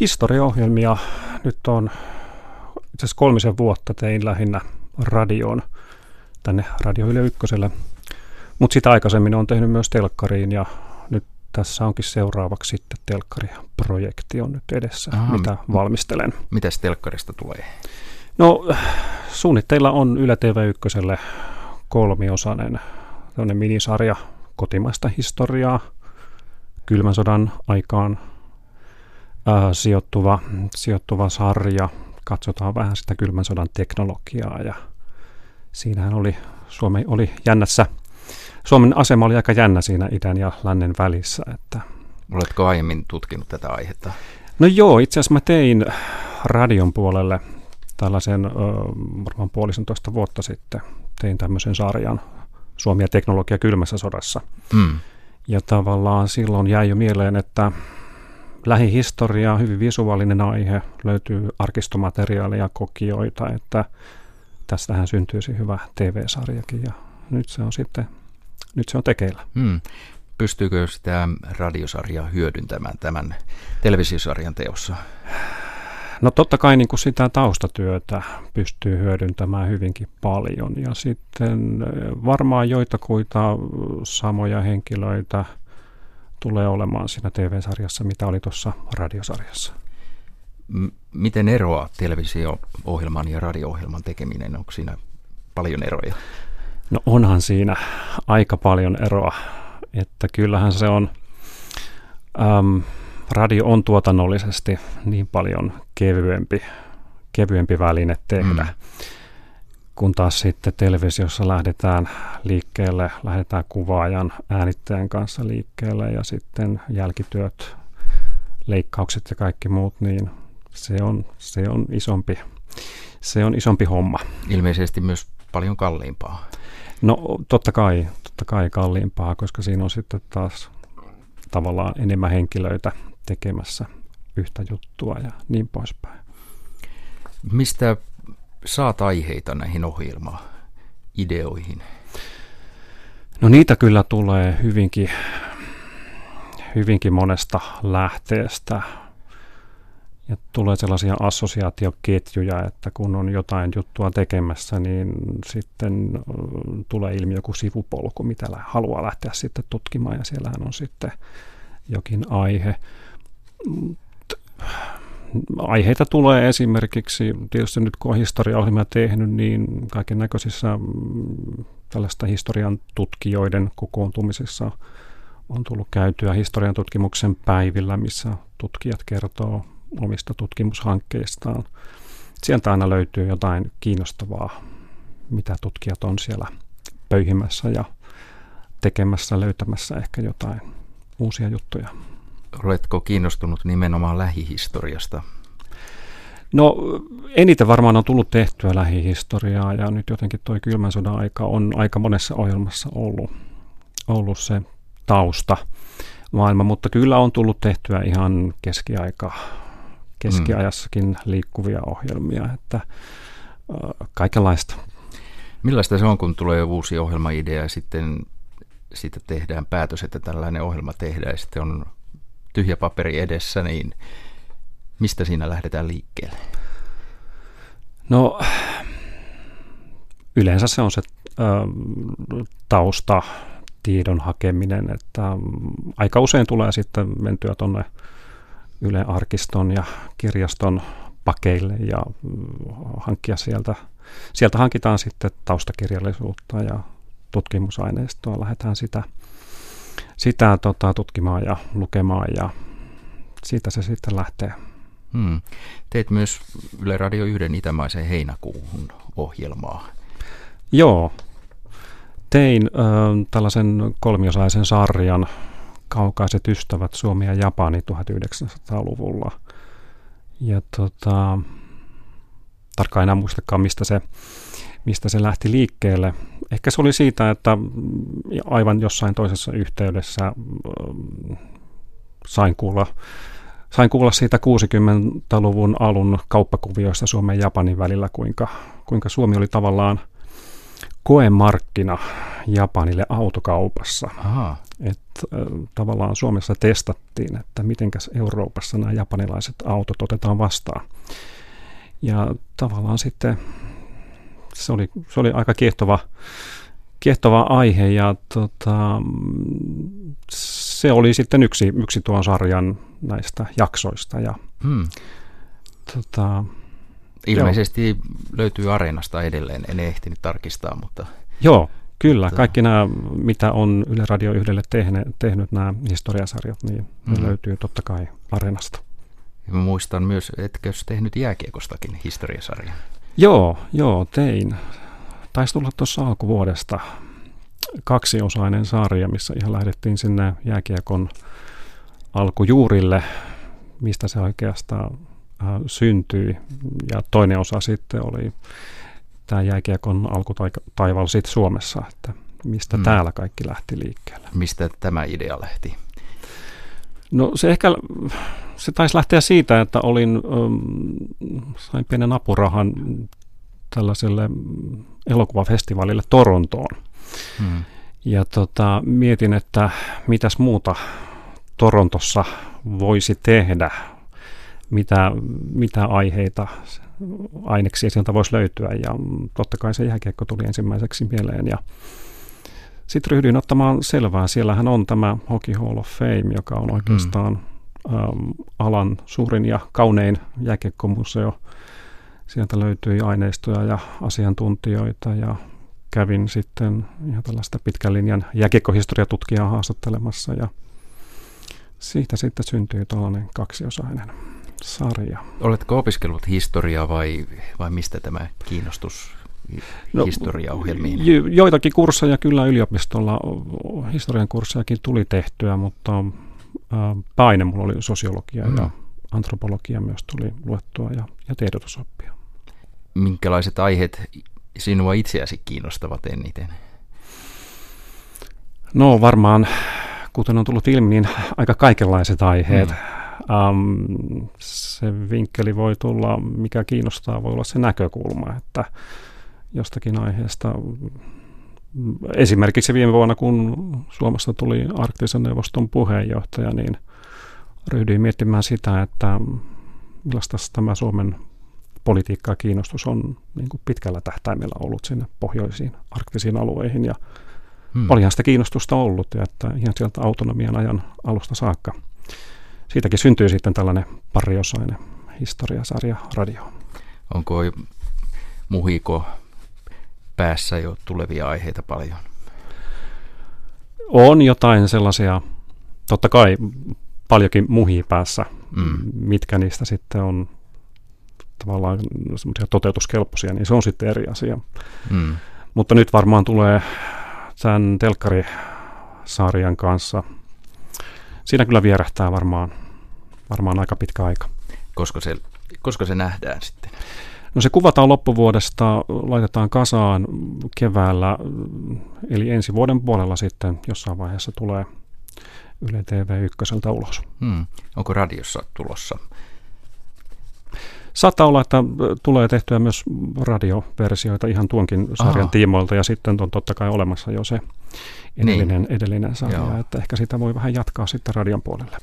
historiaohjelmia nyt on itse asiassa kolmisen vuotta tein lähinnä radioon tänne Radio Yle Ykköselle. Mutta sitä aikaisemmin on tehnyt myös telkkariin ja nyt tässä onkin seuraavaksi sitten telkkariprojekti on nyt edessä, Aha, mitä valmistelen. Mitäs telkkarista tulee? No suunnitteilla on Yle TV Ykköselle kolmiosainen minisarja kotimaista historiaa, kylmän sodan aikaan ää, sijoittuva, sijoittuva sarja. Katsotaan vähän sitä kylmän sodan teknologiaa ja siinähän oli, Suomi oli jännässä, Suomen asema oli aika jännä siinä idän ja lännen välissä. Että Oletko aiemmin tutkinut tätä aihetta? No joo, itse asiassa mä tein radion puolelle tällaisen ö, varmaan puolisentoista vuotta sitten tein tämmöisen sarjan Suomi ja teknologia kylmässä sodassa. Mm. Ja tavallaan silloin jäi jo mieleen, että lähihistoria on hyvin visuaalinen aihe, löytyy arkistomateriaalia, kokioita, että tästähän syntyisi hyvä TV-sarjakin ja nyt se on sitten, nyt se on tekeillä. Hmm. Pystyykö sitä radiosarjaa hyödyntämään tämän televisiosarjan teossa? No totta kai niin kuin sitä taustatyötä pystyy hyödyntämään hyvinkin paljon ja sitten varmaan joitakuita samoja henkilöitä tulee olemaan siinä TV-sarjassa, mitä oli tuossa radiosarjassa. M- miten eroaa televisio-ohjelman ja radio-ohjelman tekeminen? Onko siinä paljon eroja? No onhan siinä aika paljon eroa, että kyllähän se on... Äm, radio on tuotannollisesti niin paljon kevyempi, kevyempi väline tehdä. Mm. Kun taas sitten televisiossa lähdetään liikkeelle, lähdetään kuvaajan äänittäjän kanssa liikkeelle ja sitten jälkityöt, leikkaukset ja kaikki muut, niin se on, se on, isompi, se on isompi homma. Ilmeisesti myös paljon kalliimpaa. No totta kai, totta kai kalliimpaa, koska siinä on sitten taas tavallaan enemmän henkilöitä tekemässä yhtä juttua ja niin poispäin. Mistä saat aiheita näihin ohjelmaan, ideoihin? No niitä kyllä tulee hyvinkin, hyvinkin monesta lähteestä. Ja tulee sellaisia assosiaatioketjuja, että kun on jotain juttua tekemässä, niin sitten tulee ilmi joku sivupolku, mitä haluaa lähteä sitten tutkimaan, ja siellähän on sitten jokin aihe aiheita tulee esimerkiksi, tietysti nyt kun on historiaohjelmia tehnyt, niin kaiken näköisissä mm, tällaista historian tutkijoiden kokoontumisissa on tullut käytyä historian tutkimuksen päivillä, missä tutkijat kertoo omista tutkimushankkeistaan. Sieltä aina löytyy jotain kiinnostavaa, mitä tutkijat on siellä pöyhimässä ja tekemässä, löytämässä ehkä jotain uusia juttuja. Oletko kiinnostunut nimenomaan lähihistoriasta? No eniten varmaan on tullut tehtyä lähihistoriaa ja nyt jotenkin tuo kylmän sodan aika on aika monessa ohjelmassa ollut, ollut se tausta maailma, mutta kyllä on tullut tehtyä ihan keskiaika, keskiajassakin liikkuvia ohjelmia, että äh, kaikenlaista. Millaista se on, kun tulee uusi ohjelmaidea ja sitten siitä tehdään päätös, että tällainen ohjelma tehdään ja sitten on tyhjä paperi edessä, niin mistä siinä lähdetään liikkeelle? No yleensä se on se tausta, tiedon hakeminen, että aika usein tulee sitten mentyä tuonne Yle Arkiston ja kirjaston pakeille ja hankkia sieltä, sieltä hankitaan sitten taustakirjallisuutta ja tutkimusaineistoa, lähdetään sitä sitä tota, tutkimaan ja lukemaan ja siitä se sitten lähtee. Hmm. Teit myös Yle Radio 1 Itämaisen heinäkuuhun ohjelmaa. Joo. Tein ö, tällaisen kolmiosaisen sarjan Kaukaiset ystävät Suomi ja Japani 1900-luvulla. Ja tota, tarkkaan enää muistakaan, mistä se, mistä se lähti liikkeelle. Ehkä se oli siitä, että aivan jossain toisessa yhteydessä sain kuulla, sain kuulla siitä 60-luvun alun kauppakuvioista Suomen ja Japanin välillä, kuinka, kuinka Suomi oli tavallaan koemarkkina Japanille autokaupassa. Aha. Et, äh, tavallaan Suomessa testattiin, että mitenkäs Euroopassa nämä japanilaiset autot otetaan vastaan. Ja tavallaan sitten se oli, se oli aika kiehtova, kiehtova aihe ja tota, se oli sitten yksi, yksi tuon sarjan näistä jaksoista. Ja, Hmm. tota, Ilmeisesti joo. löytyy Areenasta edelleen, en ehtinyt tarkistaa, mutta... Joo, kyllä. Tota. Kaikki nämä, mitä on Yle Radio yhdelle tehne, tehnyt, nämä historiasarjat, niin ne hmm. löytyy totta kai Areenasta. Ja mä muistan myös, etkö tehnyt jääkiekostakin historiasarjan? Joo, joo, tein. Taisi tulla tuossa alkuvuodesta kaksiosainen sarja, missä ihan lähdettiin sinne jääkiekon alkujuurille, mistä se oikeastaan äh, syntyi. Ja toinen osa sitten oli tämä jääkiekon alkutaival sitten Suomessa, että mistä hmm. täällä kaikki lähti liikkeelle. Mistä tämä idea lähti? No se ehkä, se taisi lähteä siitä, että olin, ähm, sain pienen apurahan tällaiselle elokuvafestivaalille Torontoon. Hmm. Ja tota, mietin, että mitäs muuta Torontossa voisi tehdä, mitä, mitä aiheita, aineksia sieltä voisi löytyä. Ja totta kai se jääkiekko tuli ensimmäiseksi mieleen. Ja sitten ryhdyin ottamaan selvää. Siellähän on tämä Hockey Hall of Fame, joka on oikeastaan mm. Äm, alan suurin ja kaunein jääkiekkomuseo. Sieltä löytyi aineistoja ja asiantuntijoita ja kävin sitten ihan tällaista pitkän linjan jääkiekkohistoriatutkijaa haastattelemassa ja siitä sitten syntyi tällainen kaksiosainen sarja. Oletko opiskellut historiaa vai, vai mistä tämä kiinnostus no, historiaohjelmiin? Jo, joitakin kursseja kyllä yliopistolla, historian kurssejakin tuli tehtyä, mutta paine mulla oli sosiologia mm. ja antropologia myös tuli luettua ja, ja tiedotusoppia. Minkälaiset aiheet sinua itseäsi kiinnostavat eniten? No varmaan, kuten on tullut ilmi, niin aika kaikenlaiset aiheet. Mm. Um, se vinkkeli voi tulla, mikä kiinnostaa, voi olla se näkökulma, että jostakin aiheesta. Esimerkiksi viime vuonna, kun Suomesta tuli arktisen neuvoston puheenjohtaja, niin ryhdyin miettimään sitä, että millaista tämä Suomen politiikka ja kiinnostus on niin kuin pitkällä tähtäimellä ollut sinne pohjoisiin arktisiin alueihin ja hmm. olihan sitä kiinnostusta ollut ja että ihan sieltä autonomian ajan alusta saakka. Siitäkin syntyy sitten tällainen pariosainen historiasarja radio. Onko muhiko päässä jo tulevia aiheita paljon? On jotain sellaisia, totta kai paljonkin muhii päässä, mm. mitkä niistä sitten on tavallaan semmoisia toteutuskelpoisia, niin se on sitten eri asia. Mm. Mutta nyt varmaan tulee tämän telkkarisarjan kanssa, siinä kyllä vierähtää varmaan, varmaan aika pitkä aika. Koska se, koska se nähdään sitten? No se kuvataan loppuvuodesta, laitetaan kasaan keväällä, eli ensi vuoden puolella sitten jossain vaiheessa tulee Yle TV 1 ulos. Hmm. Onko radiossa tulossa Saattaa olla, että tulee tehtyä myös radioversioita ihan tuonkin sarjan Aha. tiimoilta ja sitten on totta kai olemassa jo se edellinen, niin. edellinen sarja, Joo. että ehkä sitä voi vähän jatkaa sitten radion puolelle.